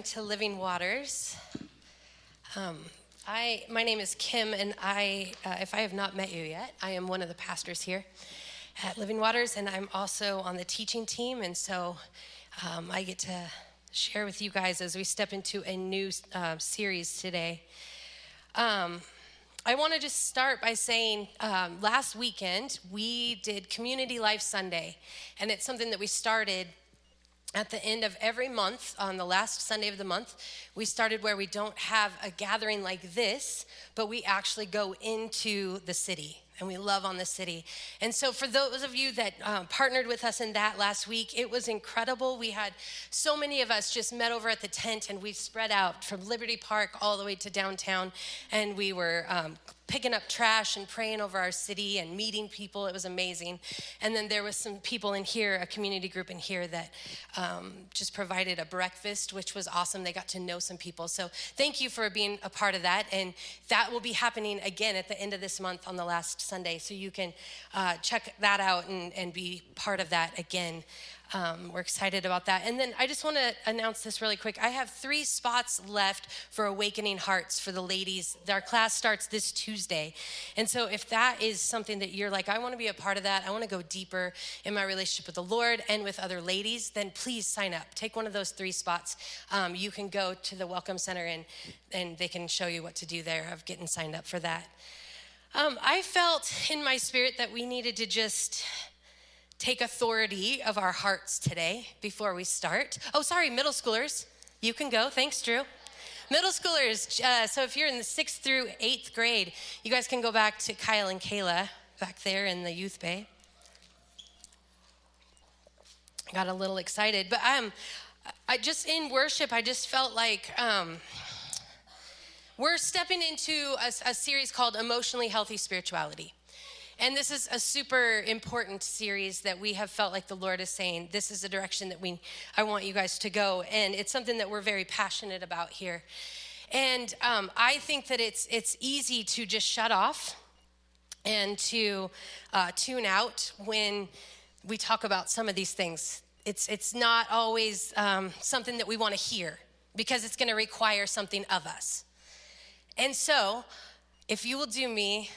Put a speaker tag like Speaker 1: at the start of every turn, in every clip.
Speaker 1: welcome to Living Waters. Um, I, my name is Kim, and I, uh, if I have not met you yet, I am one of the pastors here at Living Waters, and I'm also on the teaching team, and so um, I get to share with you guys as we step into a new uh, series today. Um, I want to just start by saying um, last weekend we did Community Life Sunday, and it's something that we started at the end of every month, on the last Sunday of the month, we started where we don't have a gathering like this, but we actually go into the city and we love on the city. And so, for those of you that uh, partnered with us in that last week, it was incredible. We had so many of us just met over at the tent and we spread out from Liberty Park all the way to downtown, and we were um, picking up trash and praying over our city and meeting people. It was amazing. And then there was some people in here, a community group in here that um, just provided a breakfast, which was awesome. They got to know some people. So thank you for being a part of that. And that will be happening again at the end of this month on the last Sunday. So you can uh, check that out and, and be part of that again. Um, we're excited about that. And then I just want to announce this really quick. I have three spots left for Awakening Hearts for the ladies. Our class starts this Tuesday. And so if that is something that you're like, I want to be a part of that, I want to go deeper in my relationship with the Lord and with other ladies, then please sign up. Take one of those three spots. Um, you can go to the Welcome Center and, and they can show you what to do there of getting signed up for that. Um, I felt in my spirit that we needed to just take authority of our hearts today before we start. Oh, sorry, middle schoolers, you can go. Thanks, Drew. Middle schoolers, uh, so if you're in the sixth through eighth grade, you guys can go back to Kyle and Kayla back there in the youth bay. I got a little excited, but um, I just in worship, I just felt like um, we're stepping into a, a series called Emotionally Healthy Spirituality. And this is a super important series that we have felt like the Lord is saying, this is the direction that we I want you guys to go. And it's something that we're very passionate about here. And um, I think that it's it's easy to just shut off and to uh, tune out when we talk about some of these things. It's it's not always um, something that we want to hear because it's going to require something of us. And so, if you will do me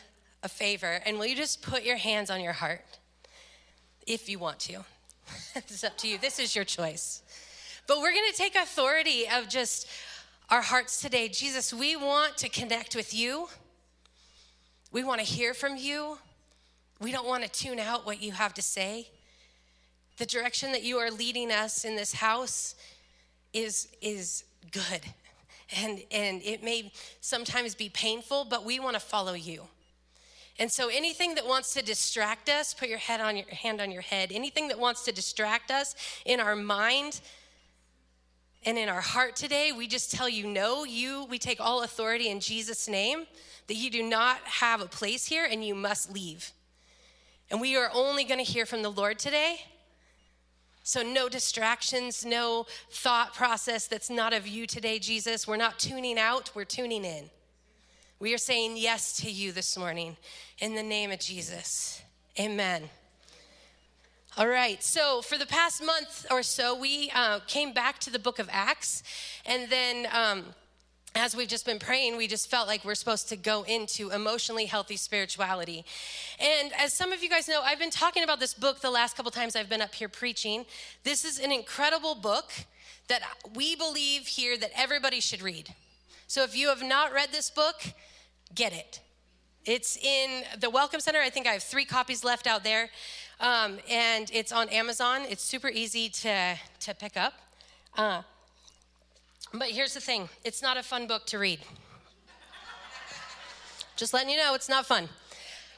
Speaker 1: a favor and will you just put your hands on your heart if you want to? it's up to you. This is your choice. But we're going to take authority of just our hearts today. Jesus, we want to connect with you. We want to hear from you. We don't want to tune out what you have to say. The direction that you are leading us in this house is, is good. And, and it may sometimes be painful, but we want to follow you. And so anything that wants to distract us, put your head on your hand on your head. Anything that wants to distract us in our mind and in our heart today, we just tell you no. You we take all authority in Jesus name that you do not have a place here and you must leave. And we are only going to hear from the Lord today. So, no distractions, no thought process that's not of you today, Jesus. We're not tuning out, we're tuning in. We are saying yes to you this morning in the name of Jesus. Amen. All right, so for the past month or so, we uh, came back to the book of Acts, and then um, as we've just been praying, we just felt like we're supposed to go into emotionally healthy spirituality. And as some of you guys know, I've been talking about this book the last couple times I've been up here preaching. This is an incredible book that we believe here that everybody should read. So if you have not read this book, get it. It's in the Welcome Center. I think I have three copies left out there. Um, and it's on Amazon. It's super easy to, to pick up. Uh, but here's the thing it's not a fun book to read. Just letting you know, it's not fun.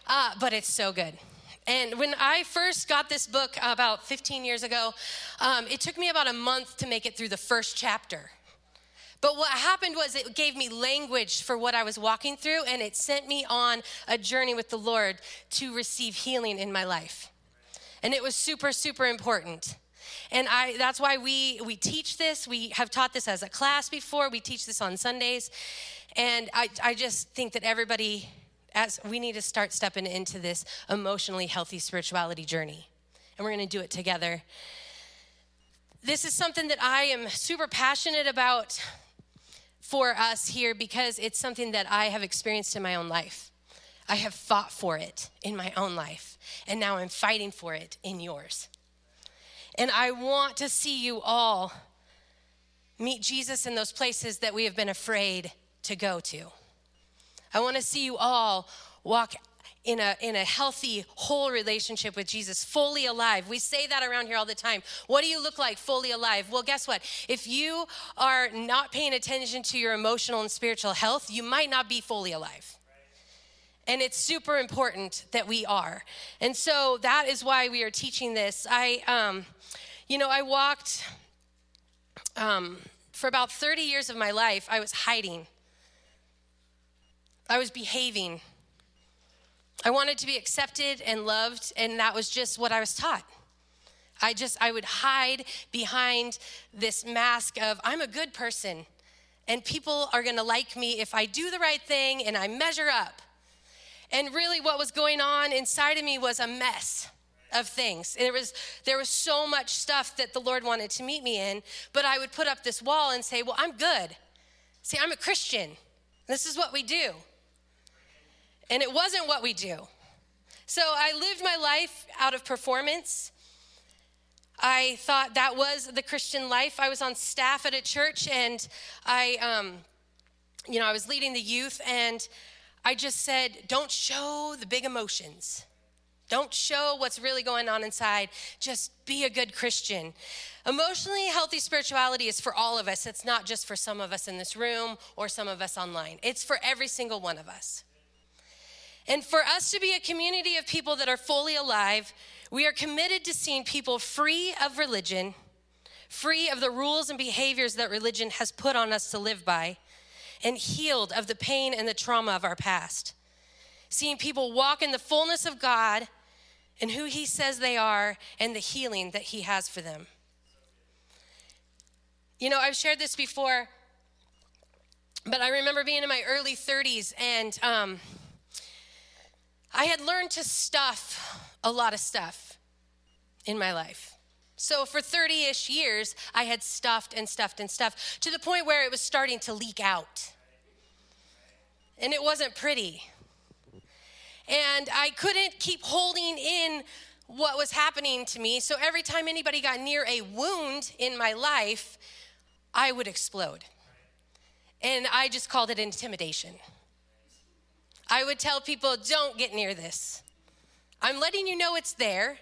Speaker 1: Uh, but it's so good. And when I first got this book about 15 years ago, um, it took me about a month to make it through the first chapter. But what happened was it gave me language for what I was walking through, and it sent me on a journey with the Lord to receive healing in my life. And it was super, super important. And I, that's why we, we teach this. We have taught this as a class before. We teach this on Sundays. And I, I just think that everybody, as we need to start stepping into this emotionally healthy spirituality journey. And we're going to do it together this is something that I am super passionate about for us here because it's something that I have experienced in my own life. I have fought for it in my own life, and now I'm fighting for it in yours. And I want to see you all meet Jesus in those places that we have been afraid to go to. I want to see you all walk in a, in a healthy, whole relationship with Jesus, fully alive. We say that around here all the time. What do you look like fully alive? Well, guess what? If you are not paying attention to your emotional and spiritual health, you might not be fully alive. And it's super important that we are. And so that is why we are teaching this. I, um, you know, I walked um, for about 30 years of my life, I was hiding, I was behaving I wanted to be accepted and loved, and that was just what I was taught. I just, I would hide behind this mask of, I'm a good person, and people are gonna like me if I do the right thing and I measure up. And really, what was going on inside of me was a mess of things. There was, there was so much stuff that the Lord wanted to meet me in, but I would put up this wall and say, Well, I'm good. See, I'm a Christian. This is what we do. And it wasn't what we do. So I lived my life out of performance. I thought that was the Christian life. I was on staff at a church and I, um, you know, I was leading the youth and I just said, don't show the big emotions. Don't show what's really going on inside. Just be a good Christian. Emotionally healthy spirituality is for all of us. It's not just for some of us in this room or some of us online, it's for every single one of us. And for us to be a community of people that are fully alive, we are committed to seeing people free of religion, free of the rules and behaviors that religion has put on us to live by, and healed of the pain and the trauma of our past. Seeing people walk in the fullness of God and who He says they are and the healing that He has for them. You know, I've shared this before, but I remember being in my early 30s and, um, I had learned to stuff a lot of stuff in my life. So for 30 ish years, I had stuffed and stuffed and stuffed to the point where it was starting to leak out. And it wasn't pretty. And I couldn't keep holding in what was happening to me. So every time anybody got near a wound in my life, I would explode. And I just called it intimidation. I would tell people, don't get near this. I'm letting you know it's there.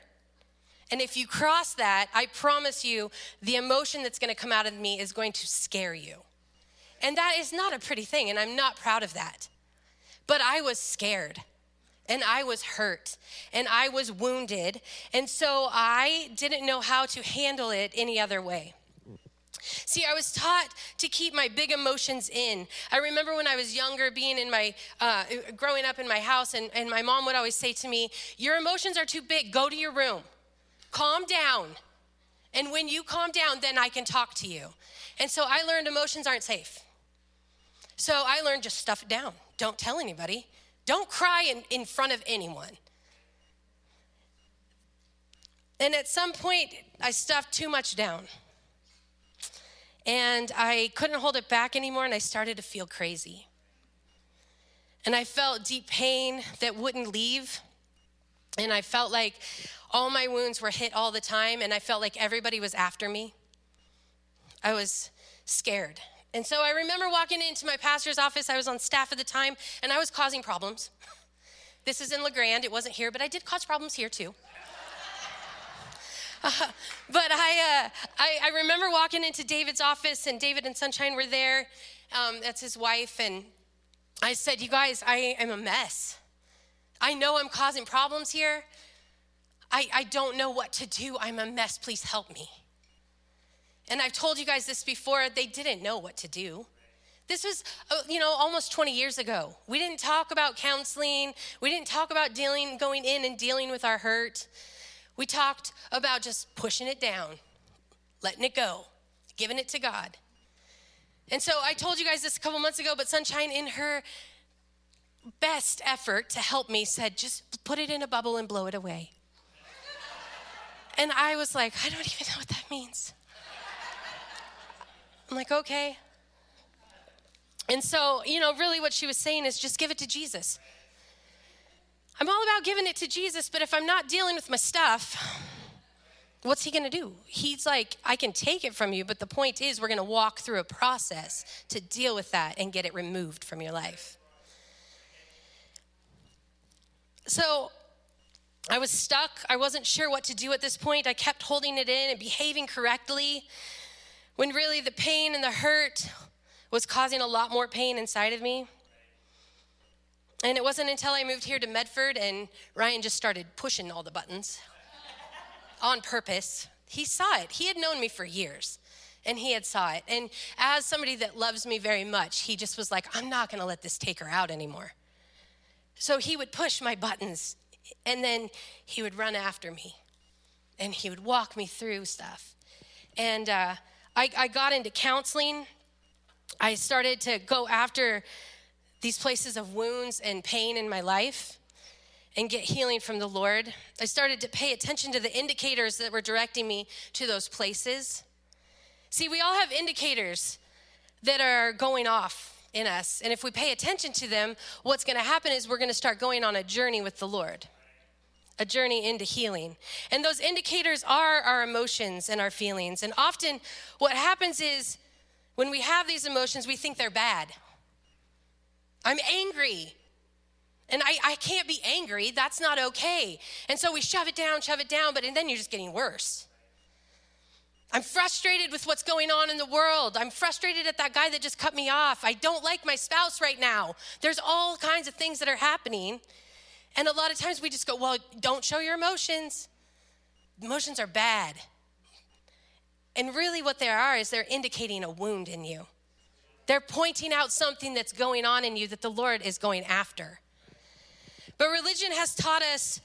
Speaker 1: And if you cross that, I promise you, the emotion that's gonna come out of me is going to scare you. And that is not a pretty thing, and I'm not proud of that. But I was scared, and I was hurt, and I was wounded, and so I didn't know how to handle it any other way. See, I was taught to keep my big emotions in. I remember when I was younger, being in my, uh, growing up in my house, and, and my mom would always say to me, Your emotions are too big, go to your room, calm down. And when you calm down, then I can talk to you. And so I learned emotions aren't safe. So I learned just stuff it down. Don't tell anybody. Don't cry in, in front of anyone. And at some point, I stuffed too much down. And I couldn't hold it back anymore, and I started to feel crazy. And I felt deep pain that wouldn't leave. And I felt like all my wounds were hit all the time, and I felt like everybody was after me. I was scared. And so I remember walking into my pastor's office. I was on staff at the time, and I was causing problems. This is in La Grande. It wasn't here, but I did cause problems here too. Uh, but I, uh, I, I, remember walking into David's office, and David and Sunshine were there. Um, that's his wife. And I said, You guys, I am a mess. I know I'm causing problems here. I, I don't know what to do. I'm a mess. Please help me. And I've told you guys this before, they didn't know what to do. This was, uh, you know, almost 20 years ago. We didn't talk about counseling. We didn't talk about dealing, going in and dealing with our hurt. We talked about just pushing it down, letting it go, giving it to God. And so I told you guys this a couple months ago, but Sunshine, in her best effort to help me, said, just put it in a bubble and blow it away. And I was like, I don't even know what that means. I'm like, okay. And so, you know, really what she was saying is just give it to Jesus. I'm all about giving it to Jesus, but if I'm not dealing with my stuff, what's he going to do? He's like, I can take it from you, but the point is, we're going to walk through a process to deal with that and get it removed from your life. So I was stuck. I wasn't sure what to do at this point. I kept holding it in and behaving correctly when really the pain and the hurt was causing a lot more pain inside of me. And it wasn't until I moved here to Medford and Ryan just started pushing all the buttons on purpose. He saw it. He had known me for years and he had saw it. And as somebody that loves me very much, he just was like, I'm not going to let this take her out anymore. So he would push my buttons and then he would run after me and he would walk me through stuff. And uh, I, I got into counseling. I started to go after these places of wounds and pain in my life and get healing from the Lord. I started to pay attention to the indicators that were directing me to those places. See, we all have indicators that are going off in us. And if we pay attention to them, what's going to happen is we're going to start going on a journey with the Lord, a journey into healing. And those indicators are our emotions and our feelings. And often what happens is when we have these emotions, we think they're bad. I'm angry. And I, I can't be angry. That's not okay. And so we shove it down, shove it down, but and then you're just getting worse. I'm frustrated with what's going on in the world. I'm frustrated at that guy that just cut me off. I don't like my spouse right now. There's all kinds of things that are happening. And a lot of times we just go, well, don't show your emotions. Emotions are bad. And really, what they are is they're indicating a wound in you. They're pointing out something that's going on in you that the Lord is going after. But religion has taught us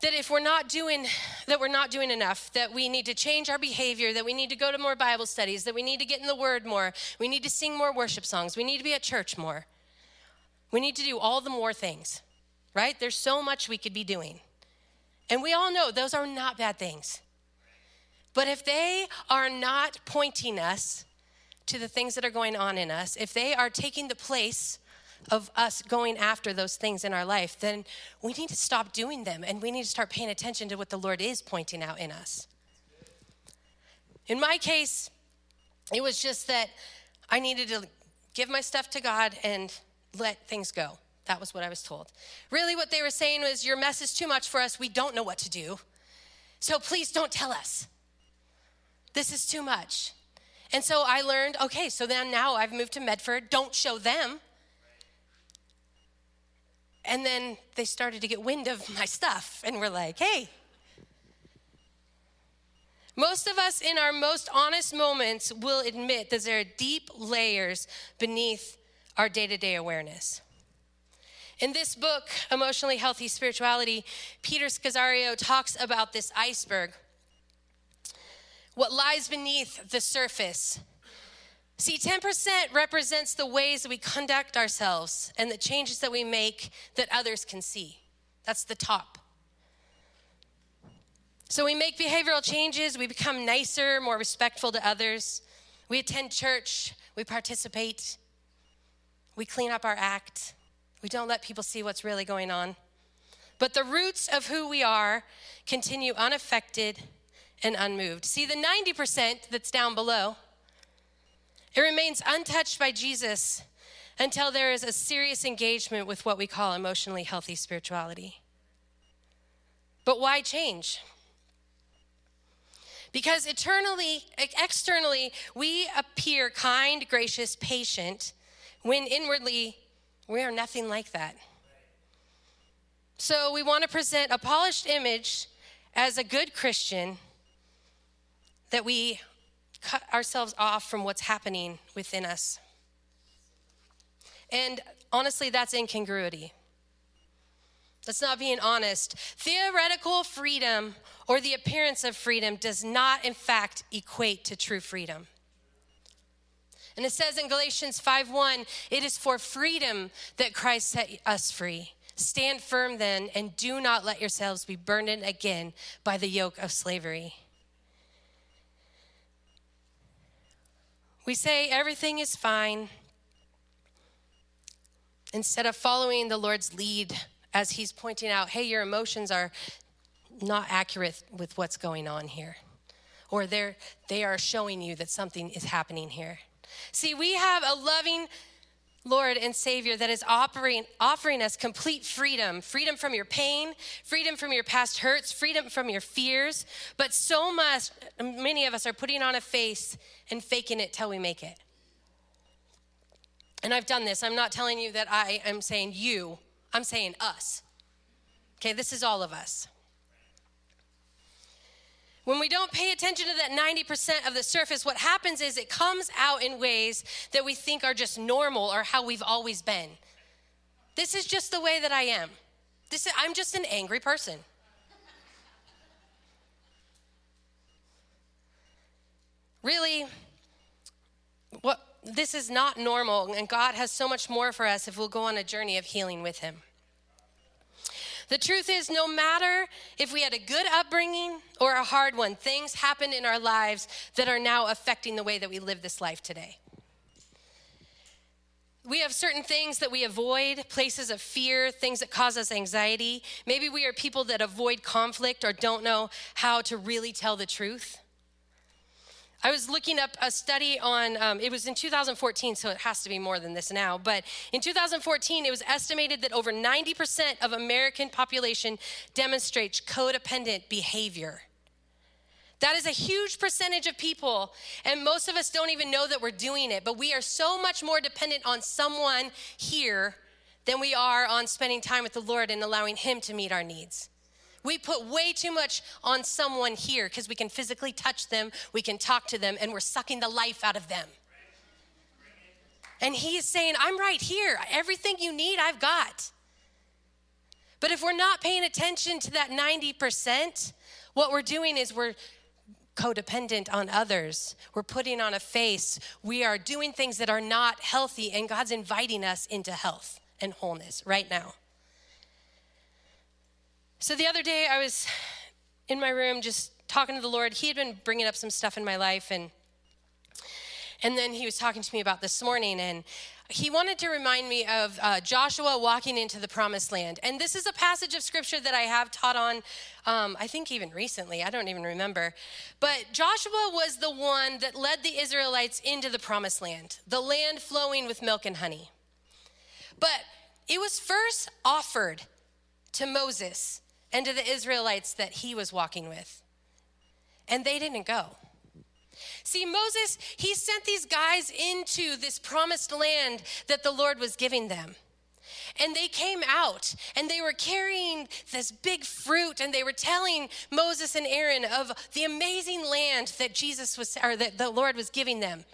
Speaker 1: that if we're not doing that we're not doing enough that we need to change our behavior that we need to go to more bible studies that we need to get in the word more we need to sing more worship songs we need to be at church more we need to do all the more things right there's so much we could be doing and we all know those are not bad things but if they are not pointing us to the things that are going on in us, if they are taking the place of us going after those things in our life, then we need to stop doing them and we need to start paying attention to what the Lord is pointing out in us. In my case, it was just that I needed to give my stuff to God and let things go. That was what I was told. Really, what they were saying was, Your mess is too much for us. We don't know what to do. So please don't tell us. This is too much. And so I learned okay, so then now I've moved to Medford, don't show them. And then they started to get wind of my stuff and we're like, hey. Most of us in our most honest moments will admit that there are deep layers beneath our day to day awareness. In this book, Emotionally Healthy Spirituality, Peter Scazzero talks about this iceberg what lies beneath the surface. See, 10% represents the ways that we conduct ourselves and the changes that we make that others can see. That's the top. So we make behavioral changes, we become nicer, more respectful to others. We attend church, we participate, we clean up our act, we don't let people see what's really going on. But the roots of who we are continue unaffected and unmoved. See, the 90% that's down below, it remains untouched by Jesus until there is a serious engagement with what we call emotionally healthy spirituality. But why change? Because eternally, externally, we appear kind, gracious, patient, when inwardly we are nothing like that. So we want to present a polished image as a good Christian that we cut ourselves off from what's happening within us. And honestly, that's incongruity. That's not being honest. Theoretical freedom or the appearance of freedom does not, in fact, equate to true freedom. And it says in Galatians 5:1, it is for freedom that Christ set us free. Stand firm then and do not let yourselves be burdened again by the yoke of slavery. We say everything is fine instead of following the Lord's lead as He's pointing out, hey, your emotions are not accurate with what's going on here. Or they're, they are showing you that something is happening here. See, we have a loving Lord and Savior that is offering, offering us complete freedom freedom from your pain, freedom from your past hurts, freedom from your fears. But so much, many of us are putting on a face and faking it till we make it. And I've done this. I'm not telling you that I am saying you, I'm saying us. Okay, this is all of us. When we don't pay attention to that 90% of the surface, what happens is it comes out in ways that we think are just normal or how we've always been. This is just the way that I am. This is, I'm just an angry person. Really, what this is not normal, and God has so much more for us if we'll go on a journey of healing with Him. The truth is, no matter if we had a good upbringing or a hard one, things happen in our lives that are now affecting the way that we live this life today. We have certain things that we avoid, places of fear, things that cause us anxiety. Maybe we are people that avoid conflict or don't know how to really tell the truth. I was looking up a study on, um, it was in 2014, so it has to be more than this now. But in 2014, it was estimated that over 90% of American population demonstrates codependent behavior. That is a huge percentage of people, and most of us don't even know that we're doing it. But we are so much more dependent on someone here than we are on spending time with the Lord and allowing Him to meet our needs. We put way too much on someone here because we can physically touch them, we can talk to them, and we're sucking the life out of them. And he is saying, I'm right here. Everything you need, I've got. But if we're not paying attention to that 90%, what we're doing is we're codependent on others. We're putting on a face. We are doing things that are not healthy, and God's inviting us into health and wholeness right now. So the other day, I was in my room just talking to the Lord. He had been bringing up some stuff in my life, and and then he was talking to me about this morning, and he wanted to remind me of uh, Joshua walking into the promised land. And this is a passage of scripture that I have taught on, um, I think even recently, I don't even remember. But Joshua was the one that led the Israelites into the promised land, the land flowing with milk and honey. But it was first offered to Moses and to the Israelites that he was walking with. And they didn't go. See, Moses, he sent these guys into this promised land that the Lord was giving them. And they came out and they were carrying this big fruit and they were telling Moses and Aaron of the amazing land that Jesus was, or that the Lord was giving them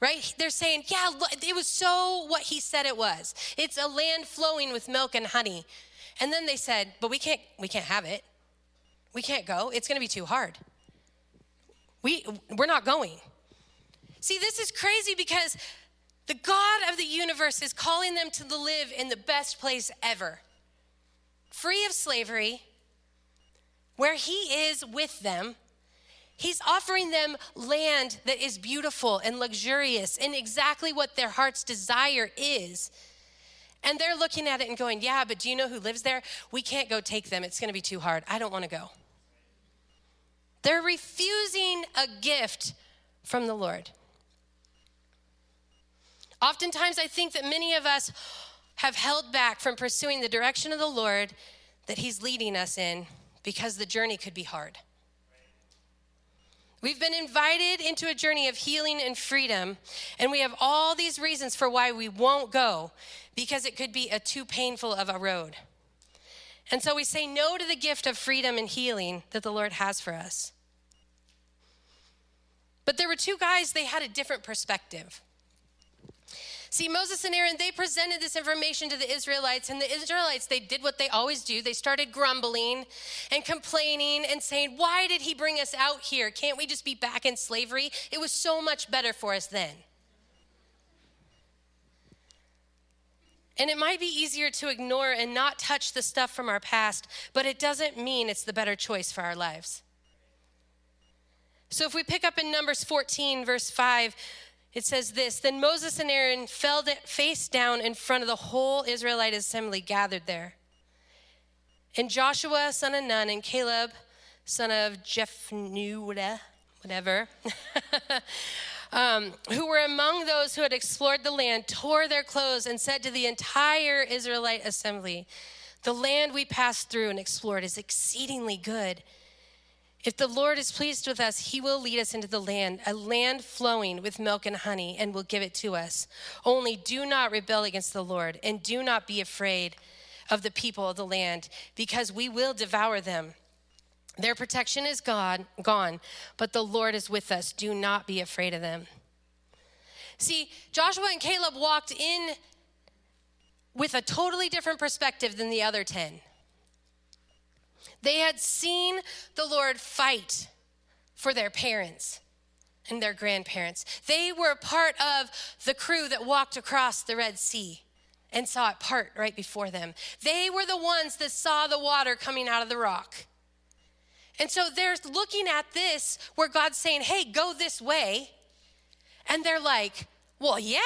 Speaker 1: right? They're saying, yeah, it was so what he said it was. It's a land flowing with milk and honey. And then they said, but we can't, we can't have it. We can't go. It's going to be too hard. We, we're not going. See, this is crazy because the God of the universe is calling them to live in the best place ever, free of slavery, where He is with them. He's offering them land that is beautiful and luxurious and exactly what their heart's desire is. And they're looking at it and going, Yeah, but do you know who lives there? We can't go take them. It's going to be too hard. I don't want to go. They're refusing a gift from the Lord. Oftentimes, I think that many of us have held back from pursuing the direction of the Lord that He's leading us in because the journey could be hard. We've been invited into a journey of healing and freedom, and we have all these reasons for why we won't go because it could be a too painful of a road. And so we say no to the gift of freedom and healing that the Lord has for us. But there were two guys, they had a different perspective. See, Moses and Aaron, they presented this information to the Israelites, and the Israelites, they did what they always do. They started grumbling and complaining and saying, Why did he bring us out here? Can't we just be back in slavery? It was so much better for us then. And it might be easier to ignore and not touch the stuff from our past, but it doesn't mean it's the better choice for our lives. So if we pick up in Numbers 14, verse 5, It says this Then Moses and Aaron fell face down in front of the whole Israelite assembly gathered there. And Joshua, son of Nun, and Caleb, son of Jephunneh, whatever, um, who were among those who had explored the land, tore their clothes and said to the entire Israelite assembly, The land we passed through and explored is exceedingly good. If the Lord is pleased with us, he will lead us into the land, a land flowing with milk and honey, and will give it to us. Only do not rebel against the Lord, and do not be afraid of the people of the land, because we will devour them. Their protection is God, gone, but the Lord is with us. Do not be afraid of them. See, Joshua and Caleb walked in with a totally different perspective than the other 10. They had seen the Lord fight for their parents and their grandparents. They were part of the crew that walked across the Red Sea and saw it part right before them. They were the ones that saw the water coming out of the rock. And so they're looking at this where God's saying, hey, go this way. And they're like, well, yeah.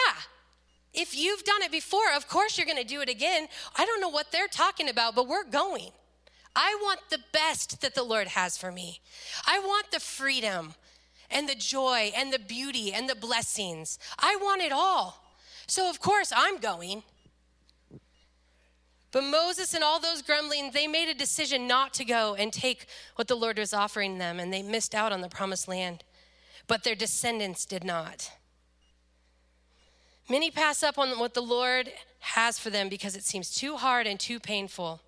Speaker 1: If you've done it before, of course you're going to do it again. I don't know what they're talking about, but we're going. I want the best that the Lord has for me. I want the freedom and the joy and the beauty and the blessings. I want it all. So, of course, I'm going. But Moses and all those grumblings, they made a decision not to go and take what the Lord was offering them, and they missed out on the promised land. But their descendants did not. Many pass up on what the Lord has for them because it seems too hard and too painful.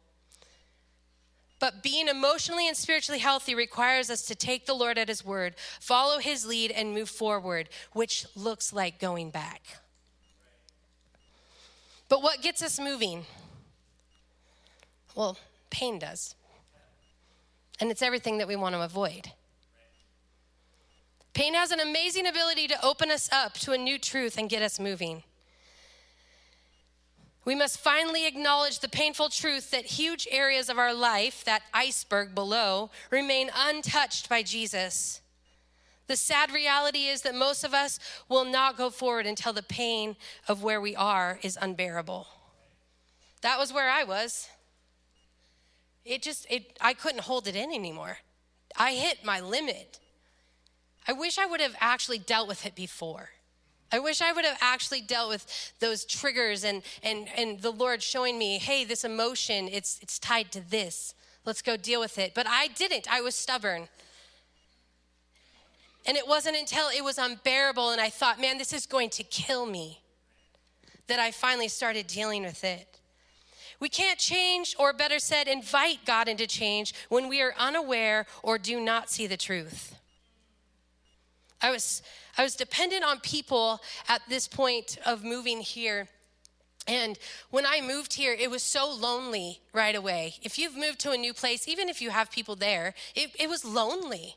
Speaker 1: But being emotionally and spiritually healthy requires us to take the Lord at His word, follow His lead, and move forward, which looks like going back. But what gets us moving? Well, pain does. And it's everything that we want to avoid. Pain has an amazing ability to open us up to a new truth and get us moving. We must finally acknowledge the painful truth that huge areas of our life, that iceberg below, remain untouched by Jesus. The sad reality is that most of us will not go forward until the pain of where we are is unbearable. That was where I was. It just it I couldn't hold it in anymore. I hit my limit. I wish I would have actually dealt with it before. I wish I would have actually dealt with those triggers and, and, and the Lord showing me, hey, this emotion, it's, it's tied to this. Let's go deal with it. But I didn't. I was stubborn. And it wasn't until it was unbearable and I thought, man, this is going to kill me, that I finally started dealing with it. We can't change, or better said, invite God into change when we are unaware or do not see the truth. I was I was dependent on people at this point of moving here. And when I moved here, it was so lonely right away. If you've moved to a new place, even if you have people there, it, it was lonely.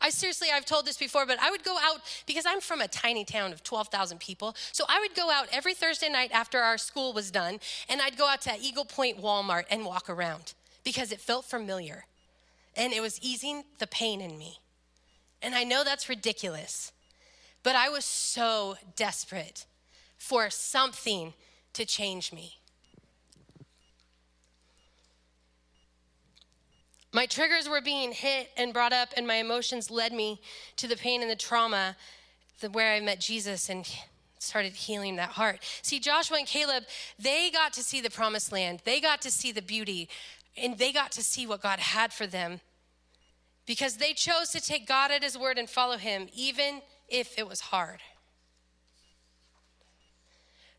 Speaker 1: I seriously, I've told this before, but I would go out because I'm from a tiny town of 12,000 people. So I would go out every Thursday night after our school was done, and I'd go out to Eagle Point Walmart and walk around because it felt familiar and it was easing the pain in me. And I know that's ridiculous, but I was so desperate for something to change me. My triggers were being hit and brought up, and my emotions led me to the pain and the trauma where I met Jesus and started healing that heart. See, Joshua and Caleb, they got to see the promised land, they got to see the beauty, and they got to see what God had for them because they chose to take God at His word and follow Him, even if it was hard.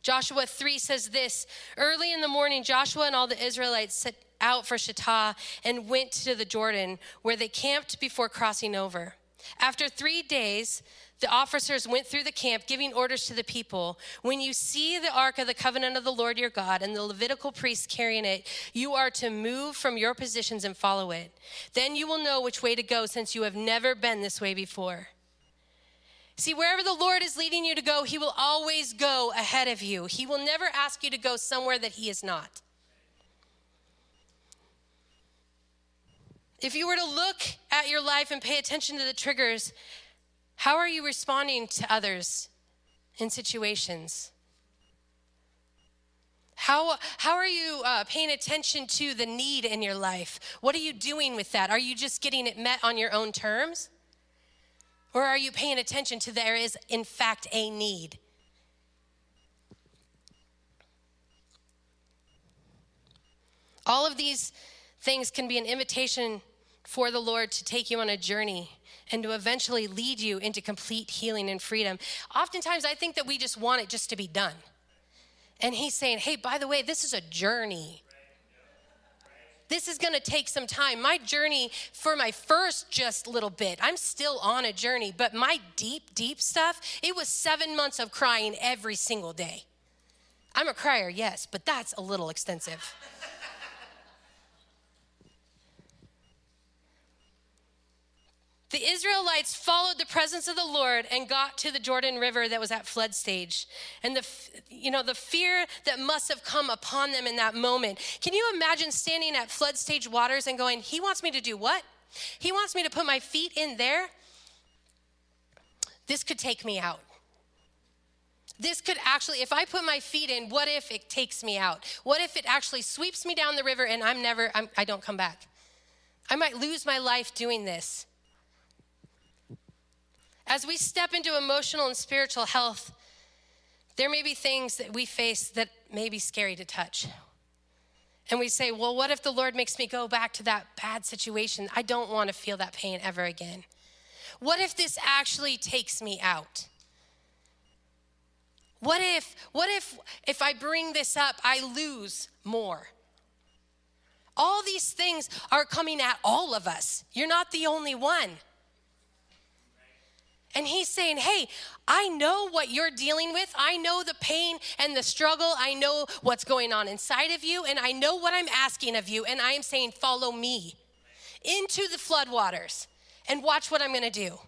Speaker 1: Joshua 3 says this Early in the morning, Joshua and all the Israelites set out for Shittah and went to the Jordan, where they camped before crossing over. After three days, the officers went through the camp giving orders to the people When you see the ark of the covenant of the Lord your God and the Levitical priests carrying it, you are to move from your positions and follow it. Then you will know which way to go since you have never been this way before. See, wherever the Lord is leading you to go, He will always go ahead of you. He will never ask you to go somewhere that He is not. If you were to look at your life and pay attention to the triggers, how are you responding to others in situations? How, how are you uh, paying attention to the need in your life? What are you doing with that? Are you just getting it met on your own terms? Or are you paying attention to there is, in fact, a need? All of these things can be an invitation for the Lord to take you on a journey and to eventually lead you into complete healing and freedom. Oftentimes, I think that we just want it just to be done. And He's saying, hey, by the way, this is a journey. This is gonna take some time. My journey for my first just little bit, I'm still on a journey, but my deep, deep stuff, it was seven months of crying every single day. I'm a crier, yes, but that's a little extensive. The Israelites followed the presence of the Lord and got to the Jordan River that was at flood stage. And the you know the fear that must have come upon them in that moment. Can you imagine standing at flood stage waters and going, "He wants me to do what? He wants me to put my feet in there? This could take me out." This could actually, if I put my feet in, what if it takes me out? What if it actually sweeps me down the river and I'm never, I'm, I don't come back? I might lose my life doing this. As we step into emotional and spiritual health, there may be things that we face that may be scary to touch. And we say, well, what if the Lord makes me go back to that bad situation? I don't want to feel that pain ever again. What if this actually takes me out? What if, what if, if I bring this up, I lose more? All these things are coming at all of us. You're not the only one. And he's saying, Hey, I know what you're dealing with. I know the pain and the struggle. I know what's going on inside of you. And I know what I'm asking of you. And I am saying, Follow me into the floodwaters and watch what I'm going to do.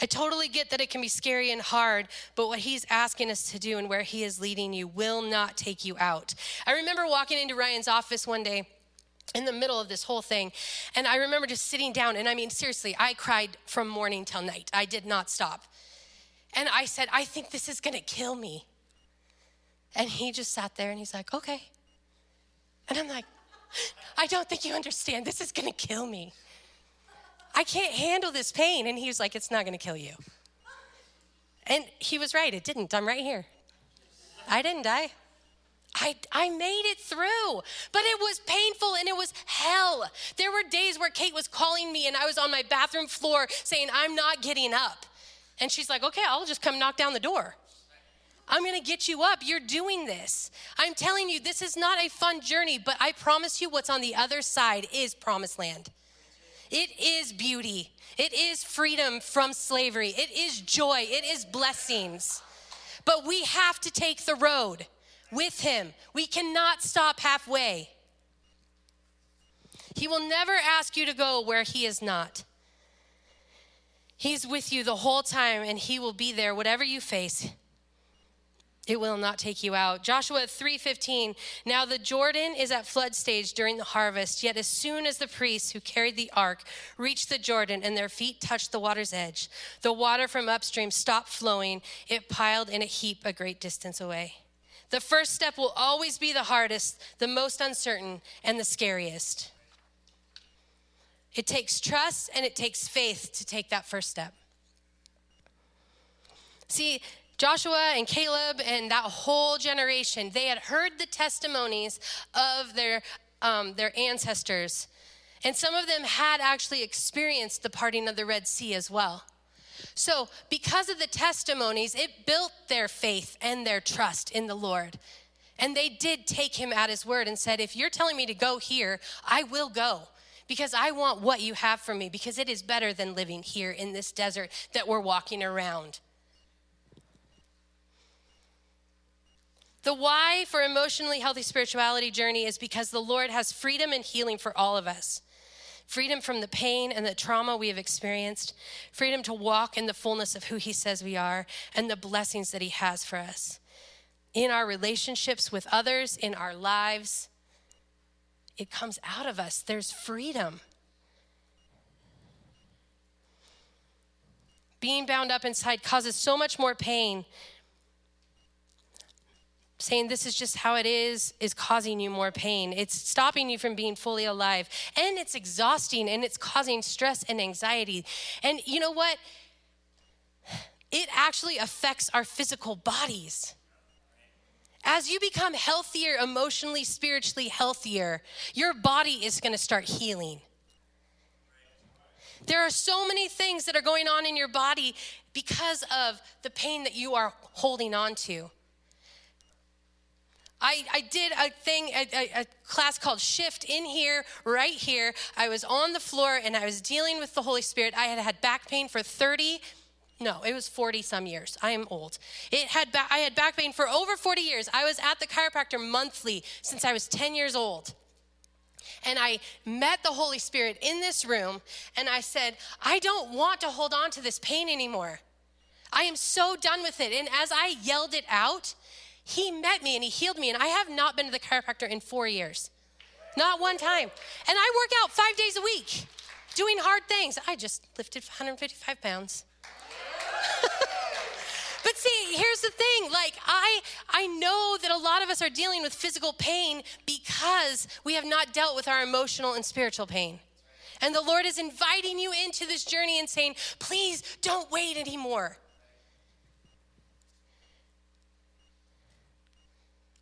Speaker 1: I totally get that it can be scary and hard, but what he's asking us to do and where he is leading you will not take you out. I remember walking into Ryan's office one day in the middle of this whole thing. And I remember just sitting down, and I mean, seriously, I cried from morning till night. I did not stop. And I said, I think this is gonna kill me. And he just sat there and he's like, okay. And I'm like, I don't think you understand. This is gonna kill me. I can't handle this pain. And he was like, it's not gonna kill you. And he was right, it didn't. I'm right here. I didn't die. I, I made it through, but it was painful and it was hell. There were days where Kate was calling me and I was on my bathroom floor saying, I'm not getting up. And she's like, okay, I'll just come knock down the door. I'm gonna get you up. You're doing this. I'm telling you, this is not a fun journey, but I promise you, what's on the other side is promised land. It is beauty, it is freedom from slavery, it is joy, it is blessings. But we have to take the road with Him. We cannot stop halfway. He will never ask you to go where He is not. He's with you the whole time and He will be there, whatever you face. It will not take you out. Joshua 3:15 Now the Jordan is at flood stage during the harvest yet as soon as the priests who carried the ark reached the Jordan and their feet touched the water's edge the water from upstream stopped flowing it piled in a heap a great distance away the first step will always be the hardest, the most uncertain, and the scariest. It takes trust and it takes faith to take that first step. See, Joshua and Caleb and that whole generation, they had heard the testimonies of their, um, their ancestors. And some of them had actually experienced the parting of the Red Sea as well. So, because of the testimonies, it built their faith and their trust in the Lord. And they did take him at his word and said, If you're telling me to go here, I will go because I want what you have for me because it is better than living here in this desert that we're walking around. The why for emotionally healthy spirituality journey is because the Lord has freedom and healing for all of us freedom from the pain and the trauma we have experienced, freedom to walk in the fullness of who He says we are, and the blessings that He has for us. In our relationships with others, in our lives, it comes out of us. There's freedom. being bound up inside causes so much more pain. Saying this is just how it is is causing you more pain. It's stopping you from being fully alive. And it's exhausting and it's causing stress and anxiety. And you know what? It actually affects our physical bodies. As you become healthier, emotionally, spiritually healthier, your body is going to start healing. There are so many things that are going on in your body because of the pain that you are holding on to. I, I did a thing, a, a, class called Shift in here, right here. I was on the floor and I was dealing with the Holy Spirit. I had had back pain for 30, no, it was 40 some years. I am old. It had ba- I had back pain for over 40 years. I was at the chiropractor monthly since I was 10 years old and I met the Holy Spirit in this room, and I said, I don't want to hold on to this pain anymore. I am so done with it. And as I yelled it out, he met me and he healed me. And I have not been to the chiropractor in four years, not one time. And I work out five days a week doing hard things. I just lifted 155 pounds. But see, here's the thing. Like I I know that a lot of us are dealing with physical pain because we have not dealt with our emotional and spiritual pain. And the Lord is inviting you into this journey and saying, "Please don't wait anymore."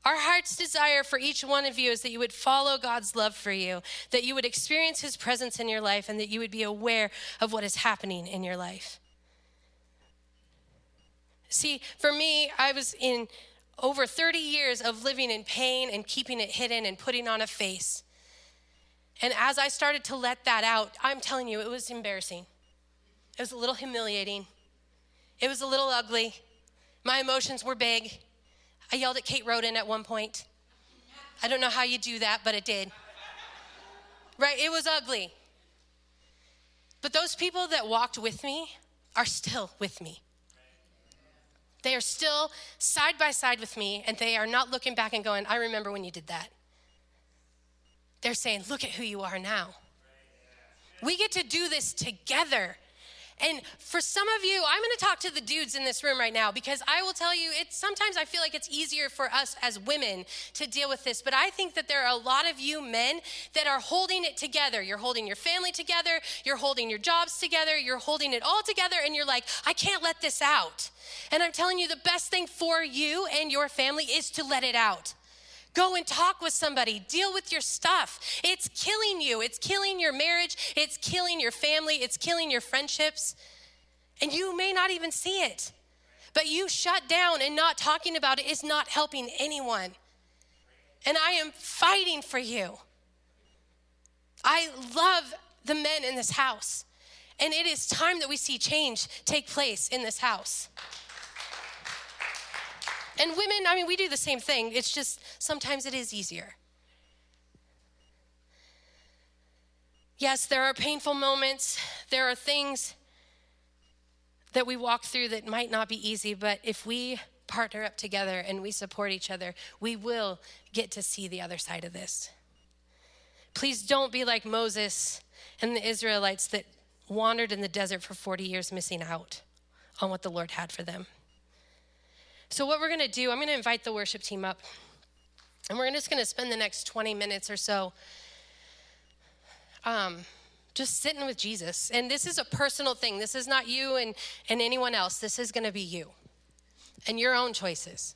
Speaker 1: Our heart's desire for each one of you is that you would follow God's love for you, that you would experience His presence in your life, and that you would be aware of what is happening in your life. See, for me, I was in over 30 years of living in pain and keeping it hidden and putting on a face. And as I started to let that out, I'm telling you, it was embarrassing. It was a little humiliating. It was a little ugly. My emotions were big. I yelled at Kate Roden at one point. I don't know how you do that, but it did. Right? It was ugly. But those people that walked with me are still with me. They are still side by side with me, and they are not looking back and going, I remember when you did that. They're saying, Look at who you are now. We get to do this together. And for some of you, I'm going to talk to the dudes in this room right now because I will tell you, it's sometimes I feel like it's easier for us as women to deal with this. But I think that there are a lot of you men that are holding it together. You're holding your family together, you're holding your jobs together, you're holding it all together, and you're like, I can't let this out. And I'm telling you, the best thing for you and your family is to let it out. Go and talk with somebody. Deal with your stuff. It's killing you. It's killing your marriage. It's killing your family. It's killing your friendships. And you may not even see it. But you shut down and not talking about it is not helping anyone. And I am fighting for you. I love the men in this house. And it is time that we see change take place in this house. And women, I mean, we do the same thing. It's just sometimes it is easier. Yes, there are painful moments. There are things that we walk through that might not be easy, but if we partner up together and we support each other, we will get to see the other side of this. Please don't be like Moses and the Israelites that wandered in the desert for 40 years, missing out on what the Lord had for them. So, what we're going to do, I'm going to invite the worship team up. And we're just going to spend the next 20 minutes or so um, just sitting with Jesus. And this is a personal thing. This is not you and, and anyone else. This is going to be you and your own choices.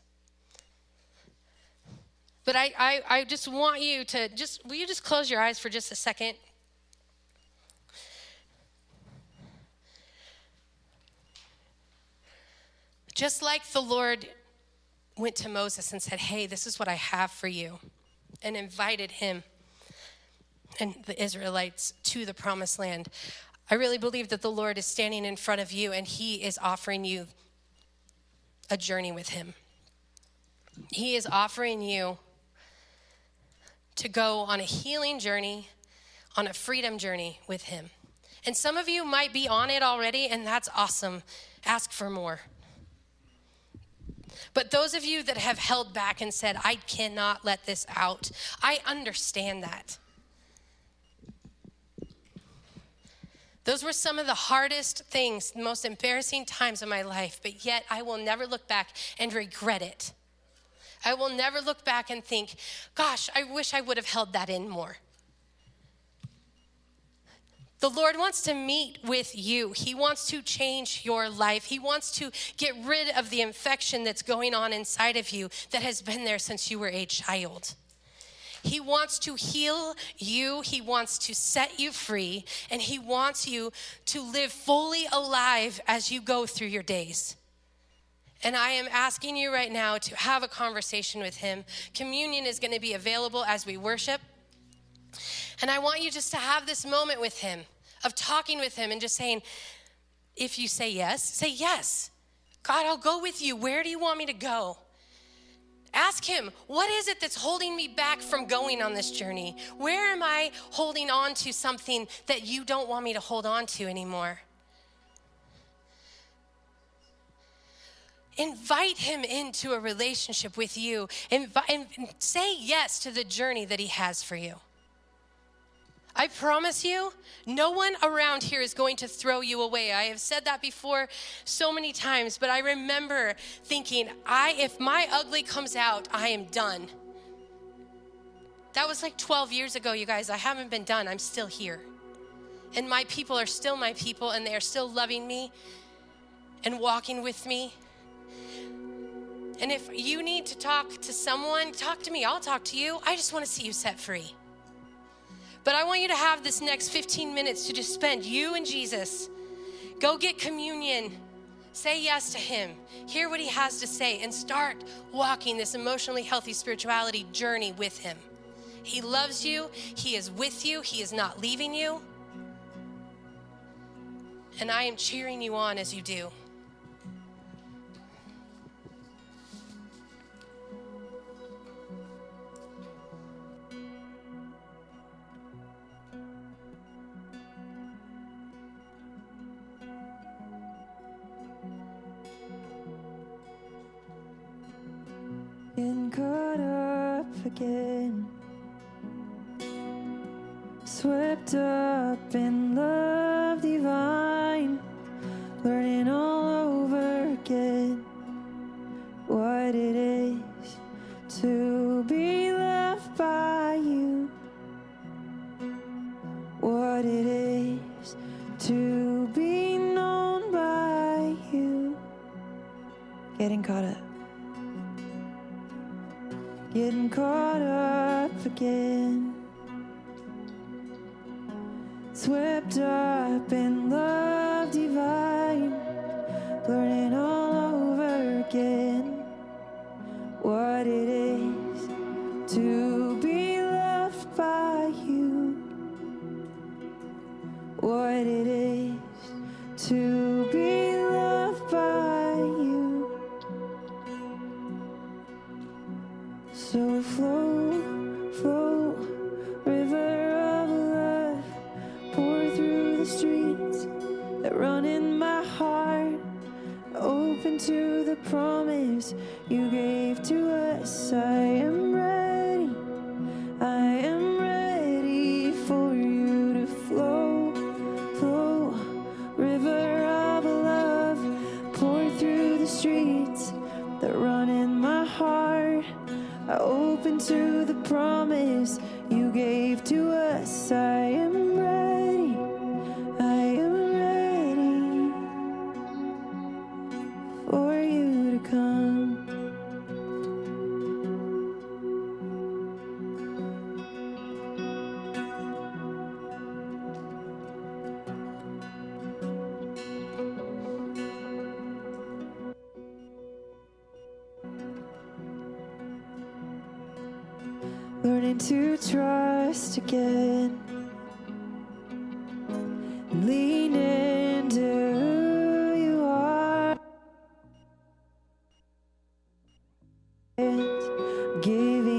Speaker 1: But I, I, I just want you to just, will you just close your eyes for just a second? Just like the Lord went to Moses and said, Hey, this is what I have for you, and invited him and the Israelites to the promised land. I really believe that the Lord is standing in front of you and he is offering you a journey with him. He is offering you to go on a healing journey, on a freedom journey with him. And some of you might be on it already, and that's awesome. Ask for more. But those of you that have held back and said, I cannot let this out, I understand that. Those were some of the hardest things, the most embarrassing times of my life, but yet I will never look back and regret it. I will never look back and think, gosh, I wish I would have held that in more. The Lord wants to meet with you. He wants to change your life. He wants to get rid of the infection that's going on inside of you that has been there since you were a child. He wants to heal you, He wants to set you free, and He wants you to live fully alive as you go through your days. And I am asking you right now to have a conversation with Him. Communion is going to be available as we worship. And I want you just to have this moment with Him of talking with Him and just saying, if you say yes, say yes. God, I'll go with you. Where do you want me to go? Ask him, what is it that's holding me back from going on this journey? Where am I holding on to something that you don't want me to hold on to anymore? Invite him into a relationship with you. And say yes to the journey that he has for you. I promise you, no one around here is going to throw you away. I have said that before so many times, but I remember thinking, I if my ugly comes out, I am done. That was like 12 years ago, you guys. I haven't been done. I'm still here. And my people are still my people and they are still loving me and walking with me. And if you need to talk to someone, talk to me. I'll talk to you. I just want to see you set free. But I want you to have this next 15 minutes to just spend you and Jesus. Go get communion. Say yes to Him. Hear what He has to say and start walking this emotionally healthy spirituality journey with Him. He loves you, He is with you, He is not leaving you. And I am cheering you on as you do.
Speaker 2: Getting caught up again. Swept up in love divine. Learning all over again giving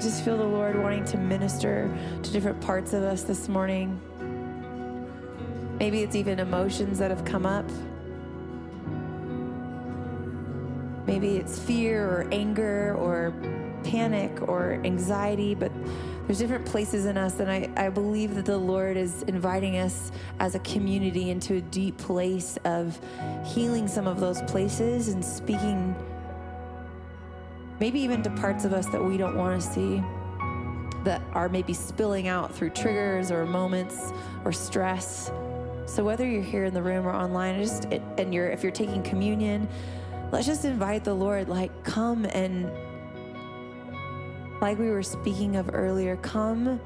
Speaker 2: just feel the Lord wanting to minister to different parts of us this morning. Maybe it's even emotions that have come up. Maybe it's fear or anger or panic or anxiety, but there's different places in us. And I, I believe that the Lord is inviting us as a community into a deep place of healing some of those places and speaking maybe even to parts of us that we don't want to see, that are maybe spilling out through triggers or moments or stress. So whether you're here in the room or online, just and you're if you're taking communion, let's just invite the Lord, like come and like we were speaking of earlier, come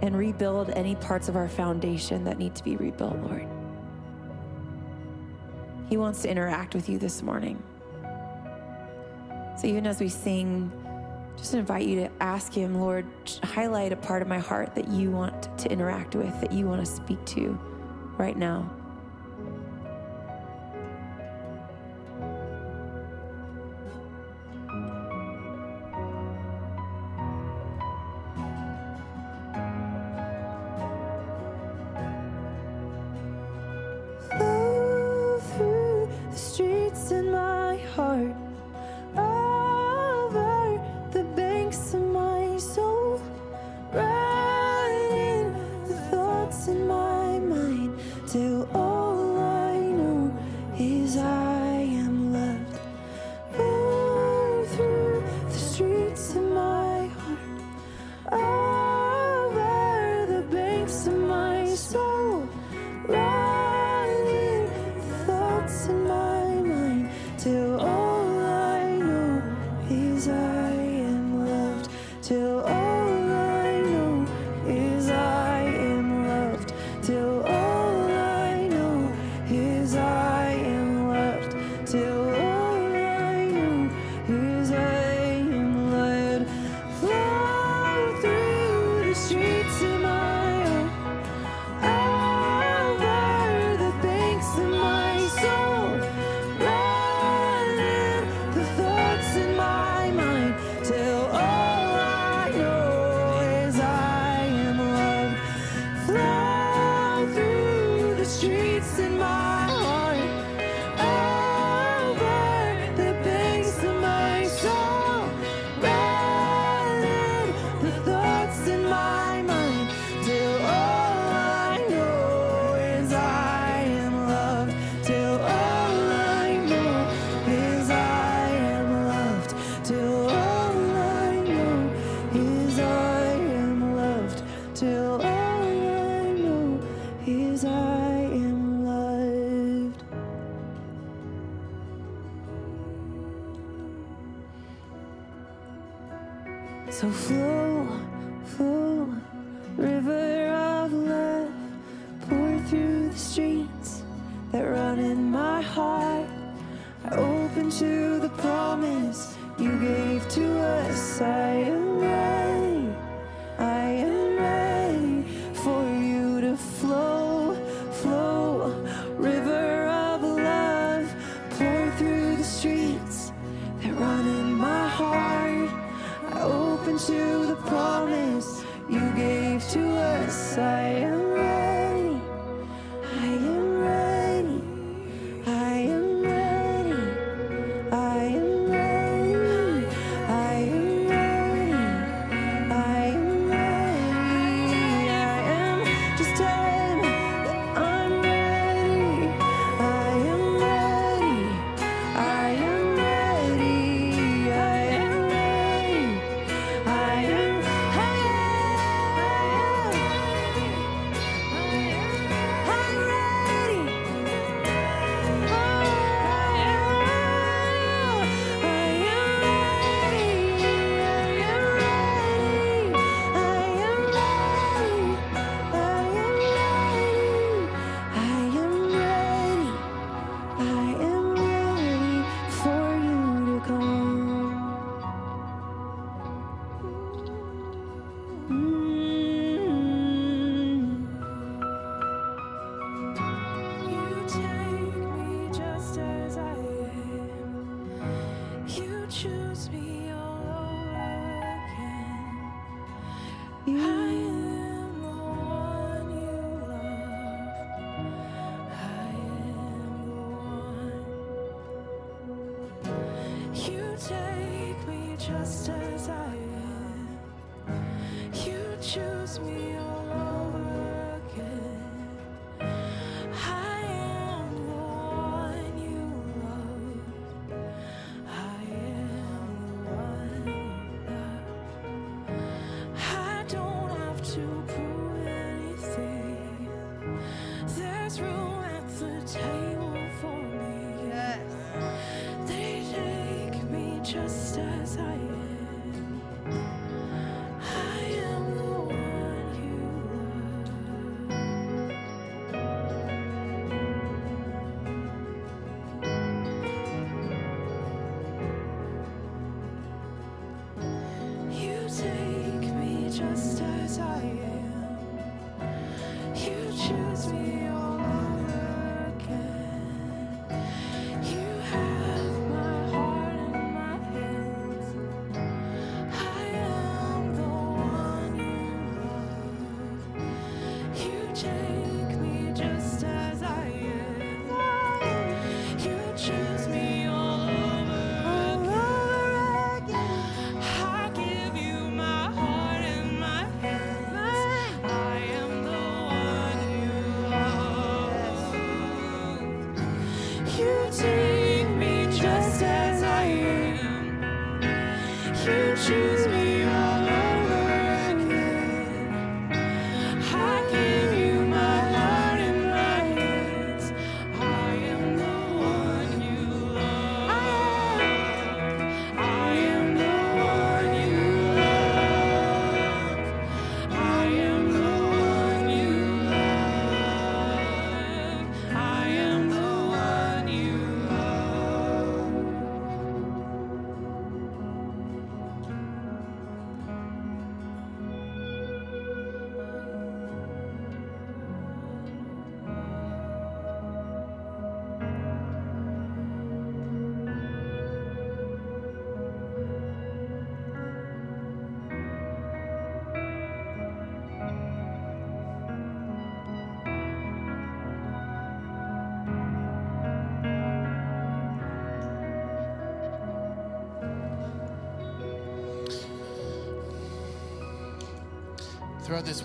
Speaker 2: and rebuild any parts of our foundation that need to be rebuilt, Lord. He wants to interact with you this morning. So even as we sing, just invite you to ask Him, Lord, highlight a part of my heart that you want to interact with, that you want to speak to right now.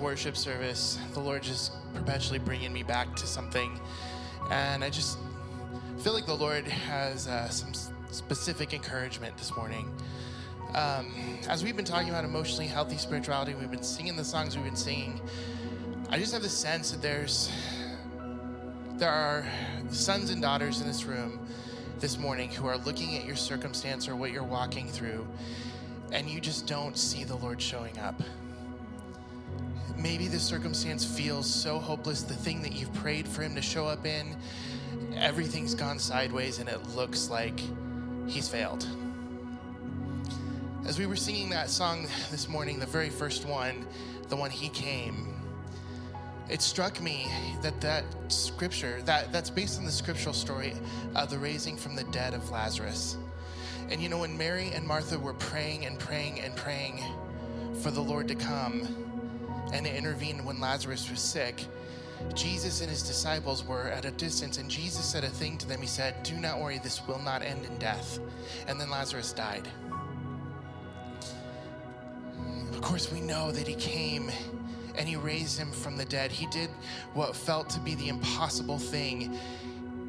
Speaker 3: Worship service, the Lord just perpetually bringing me back to something, and I just feel like the Lord has uh, some specific encouragement this morning. Um, as we've been talking about emotionally healthy spirituality, we've been singing the songs we've been singing. I just have the sense that there's there are sons and daughters in this room this morning who are looking at your circumstance or what you're walking through, and you just don't see the Lord showing up. Maybe the circumstance feels so hopeless, the thing that you've prayed for Him to show up in, everything's gone sideways, and it looks like He's failed. As we were singing that song this morning, the very first one, the one He came, it struck me that that scripture that that's based on the scriptural story of the raising from the dead of lazarus and you know when mary and martha were praying and praying and praying for the lord to come and it intervened when lazarus was sick jesus and his disciples were at a distance and jesus said a thing to them he said do not worry this will not end in death and then lazarus died of course, we know that he came and he raised him from the dead. He did what felt to be the impossible thing.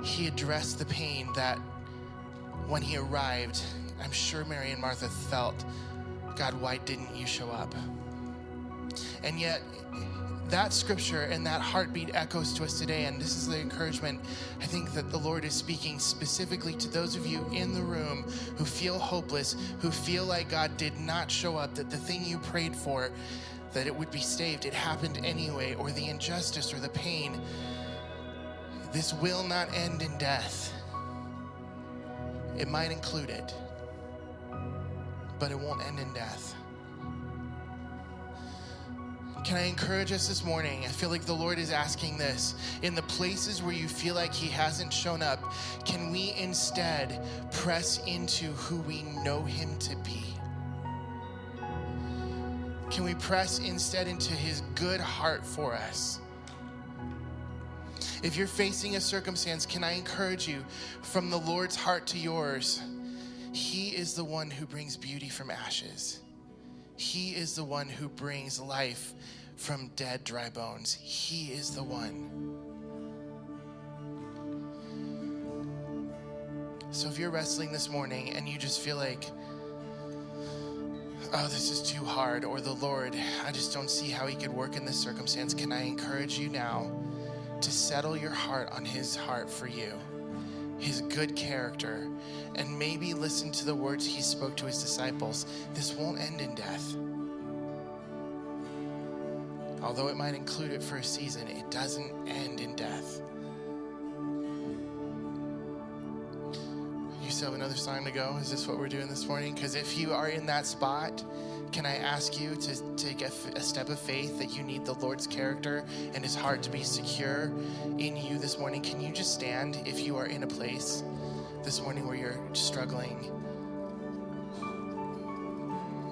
Speaker 3: He addressed the pain that when he arrived, I'm sure Mary and Martha felt, God, why didn't you show up? And yet, that scripture and that heartbeat echoes to us today. And this is the encouragement I think that the Lord is speaking specifically to those of you in the room who feel hopeless, who feel like God did not show up, that the thing you prayed for, that it would be saved, it happened anyway, or the injustice or the pain. This will not end in death. It might include it, but it won't end in death. Can I encourage us this morning? I feel like the Lord is asking this. In the places where you feel like He hasn't shown up, can we instead press into who we know Him to be? Can we press instead into His good heart for us? If you're facing a circumstance, can I encourage you from the Lord's heart to yours? He is the one who brings beauty from ashes. He is the one who brings life from dead, dry bones. He is the one. So if you're wrestling this morning and you just feel like, oh, this is too hard, or the Lord, I just don't see how He could work in this circumstance, can I encourage you now to settle your heart on His heart for you? His good character and maybe listen to the words he spoke to his disciples, this won't end in death. Although it might include it for a season, it doesn't end in death. You still have another song to go? Is this what we're doing this morning? Because if you are in that spot, can I ask you to take a, f- a step of faith that you need the Lord's character and his heart to be secure in you this morning? Can you just stand if you are in a place this morning where you're struggling?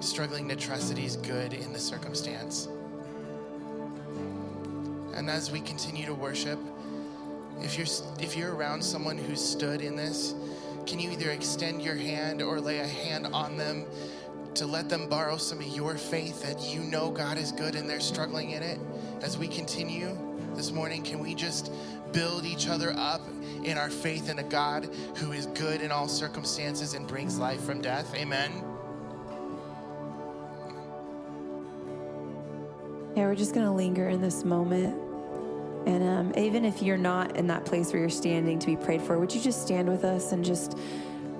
Speaker 3: Struggling to trust that he's good in the circumstance. And as we continue to worship, if you're if you're around someone who's stood in this, can you either extend your hand or lay a hand on them to let them borrow some of your faith that you know God is good and they're struggling in it? As we continue this morning, can we just build each other up in our faith in a God who is good in all circumstances and brings life from death? Amen.
Speaker 2: Yeah, we're just going to linger in this moment. And um, even if you're not in that place where you're standing to be prayed for, would you just stand with us and just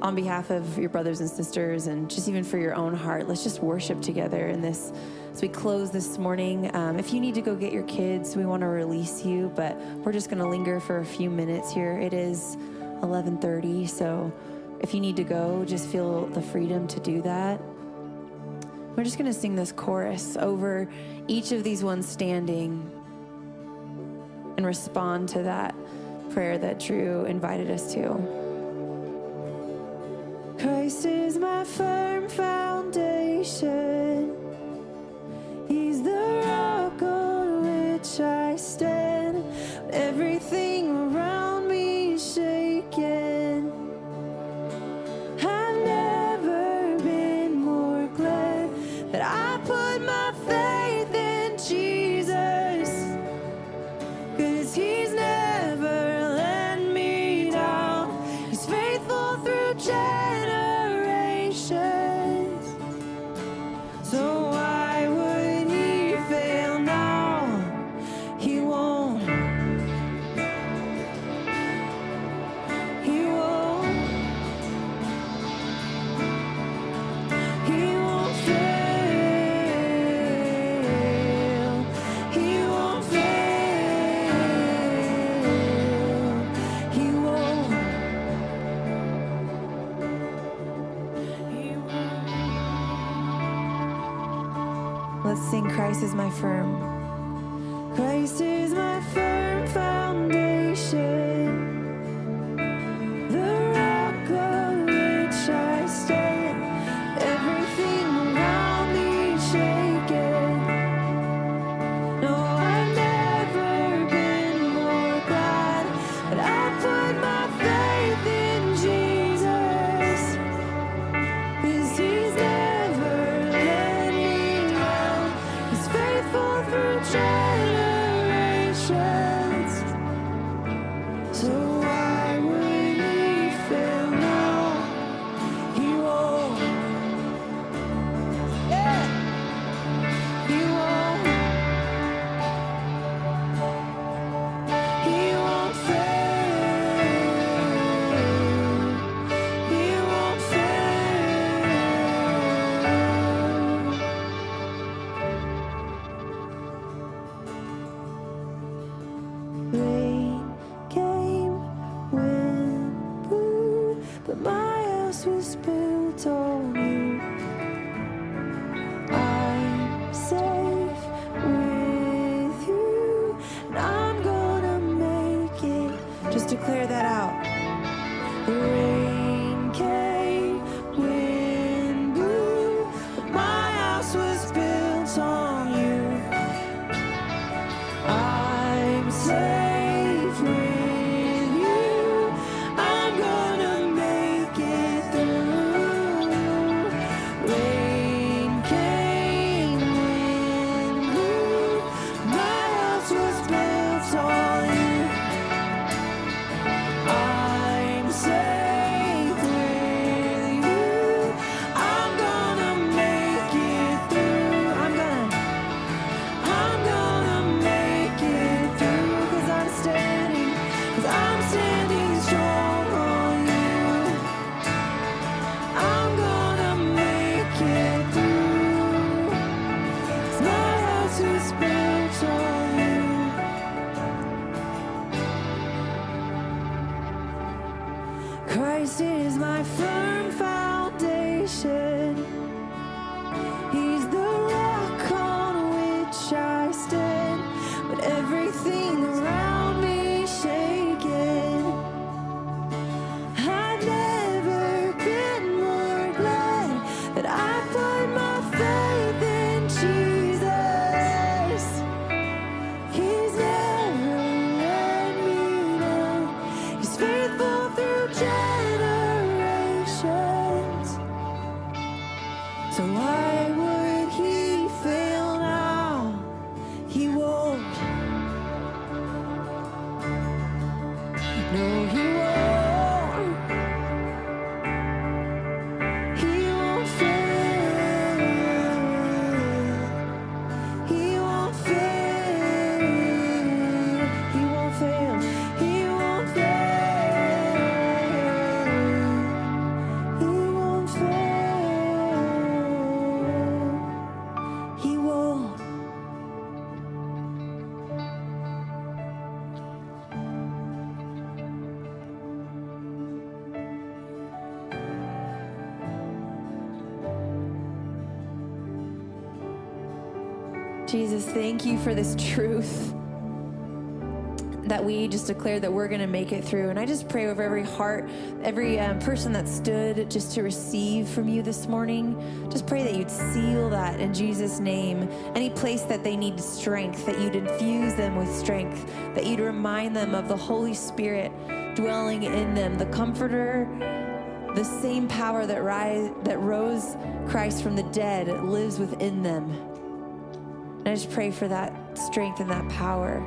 Speaker 2: on behalf of your brothers and sisters and just even for your own heart, let's just worship together in this as we close this morning. Um, if you need to go get your kids, we want to release you, but we're just going to linger for a few minutes here. It is 11:30, so if you need to go, just feel the freedom to do that. We're just going to sing this chorus over each of these ones standing and respond to that prayer that Drew invited us to. Christ is my firm foundation. He's the rock on which I stand. Everything Christ is my firm. but my house was built on you. No, Jesus, thank you for this truth that we just declared that we're going to make it through. And I just pray over every heart, every um, person that stood just to receive from you this morning. Just pray that you'd seal that in Jesus' name. Any place that they need strength, that you'd infuse them with strength, that you'd remind them of the Holy Spirit dwelling in them, the Comforter. The same power that, rise, that rose Christ from the dead lives within them. And I just pray for that strength and that power,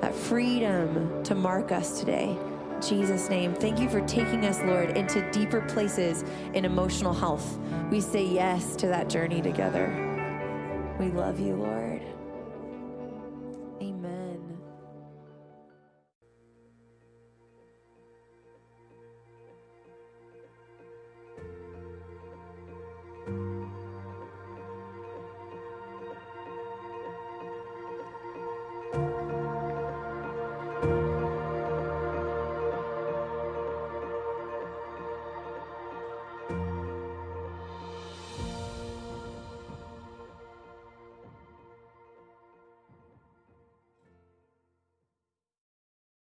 Speaker 2: that freedom to mark us today. In Jesus' name. Thank you for taking us, Lord, into deeper places in emotional health. We say yes to that journey together. We love you, Lord.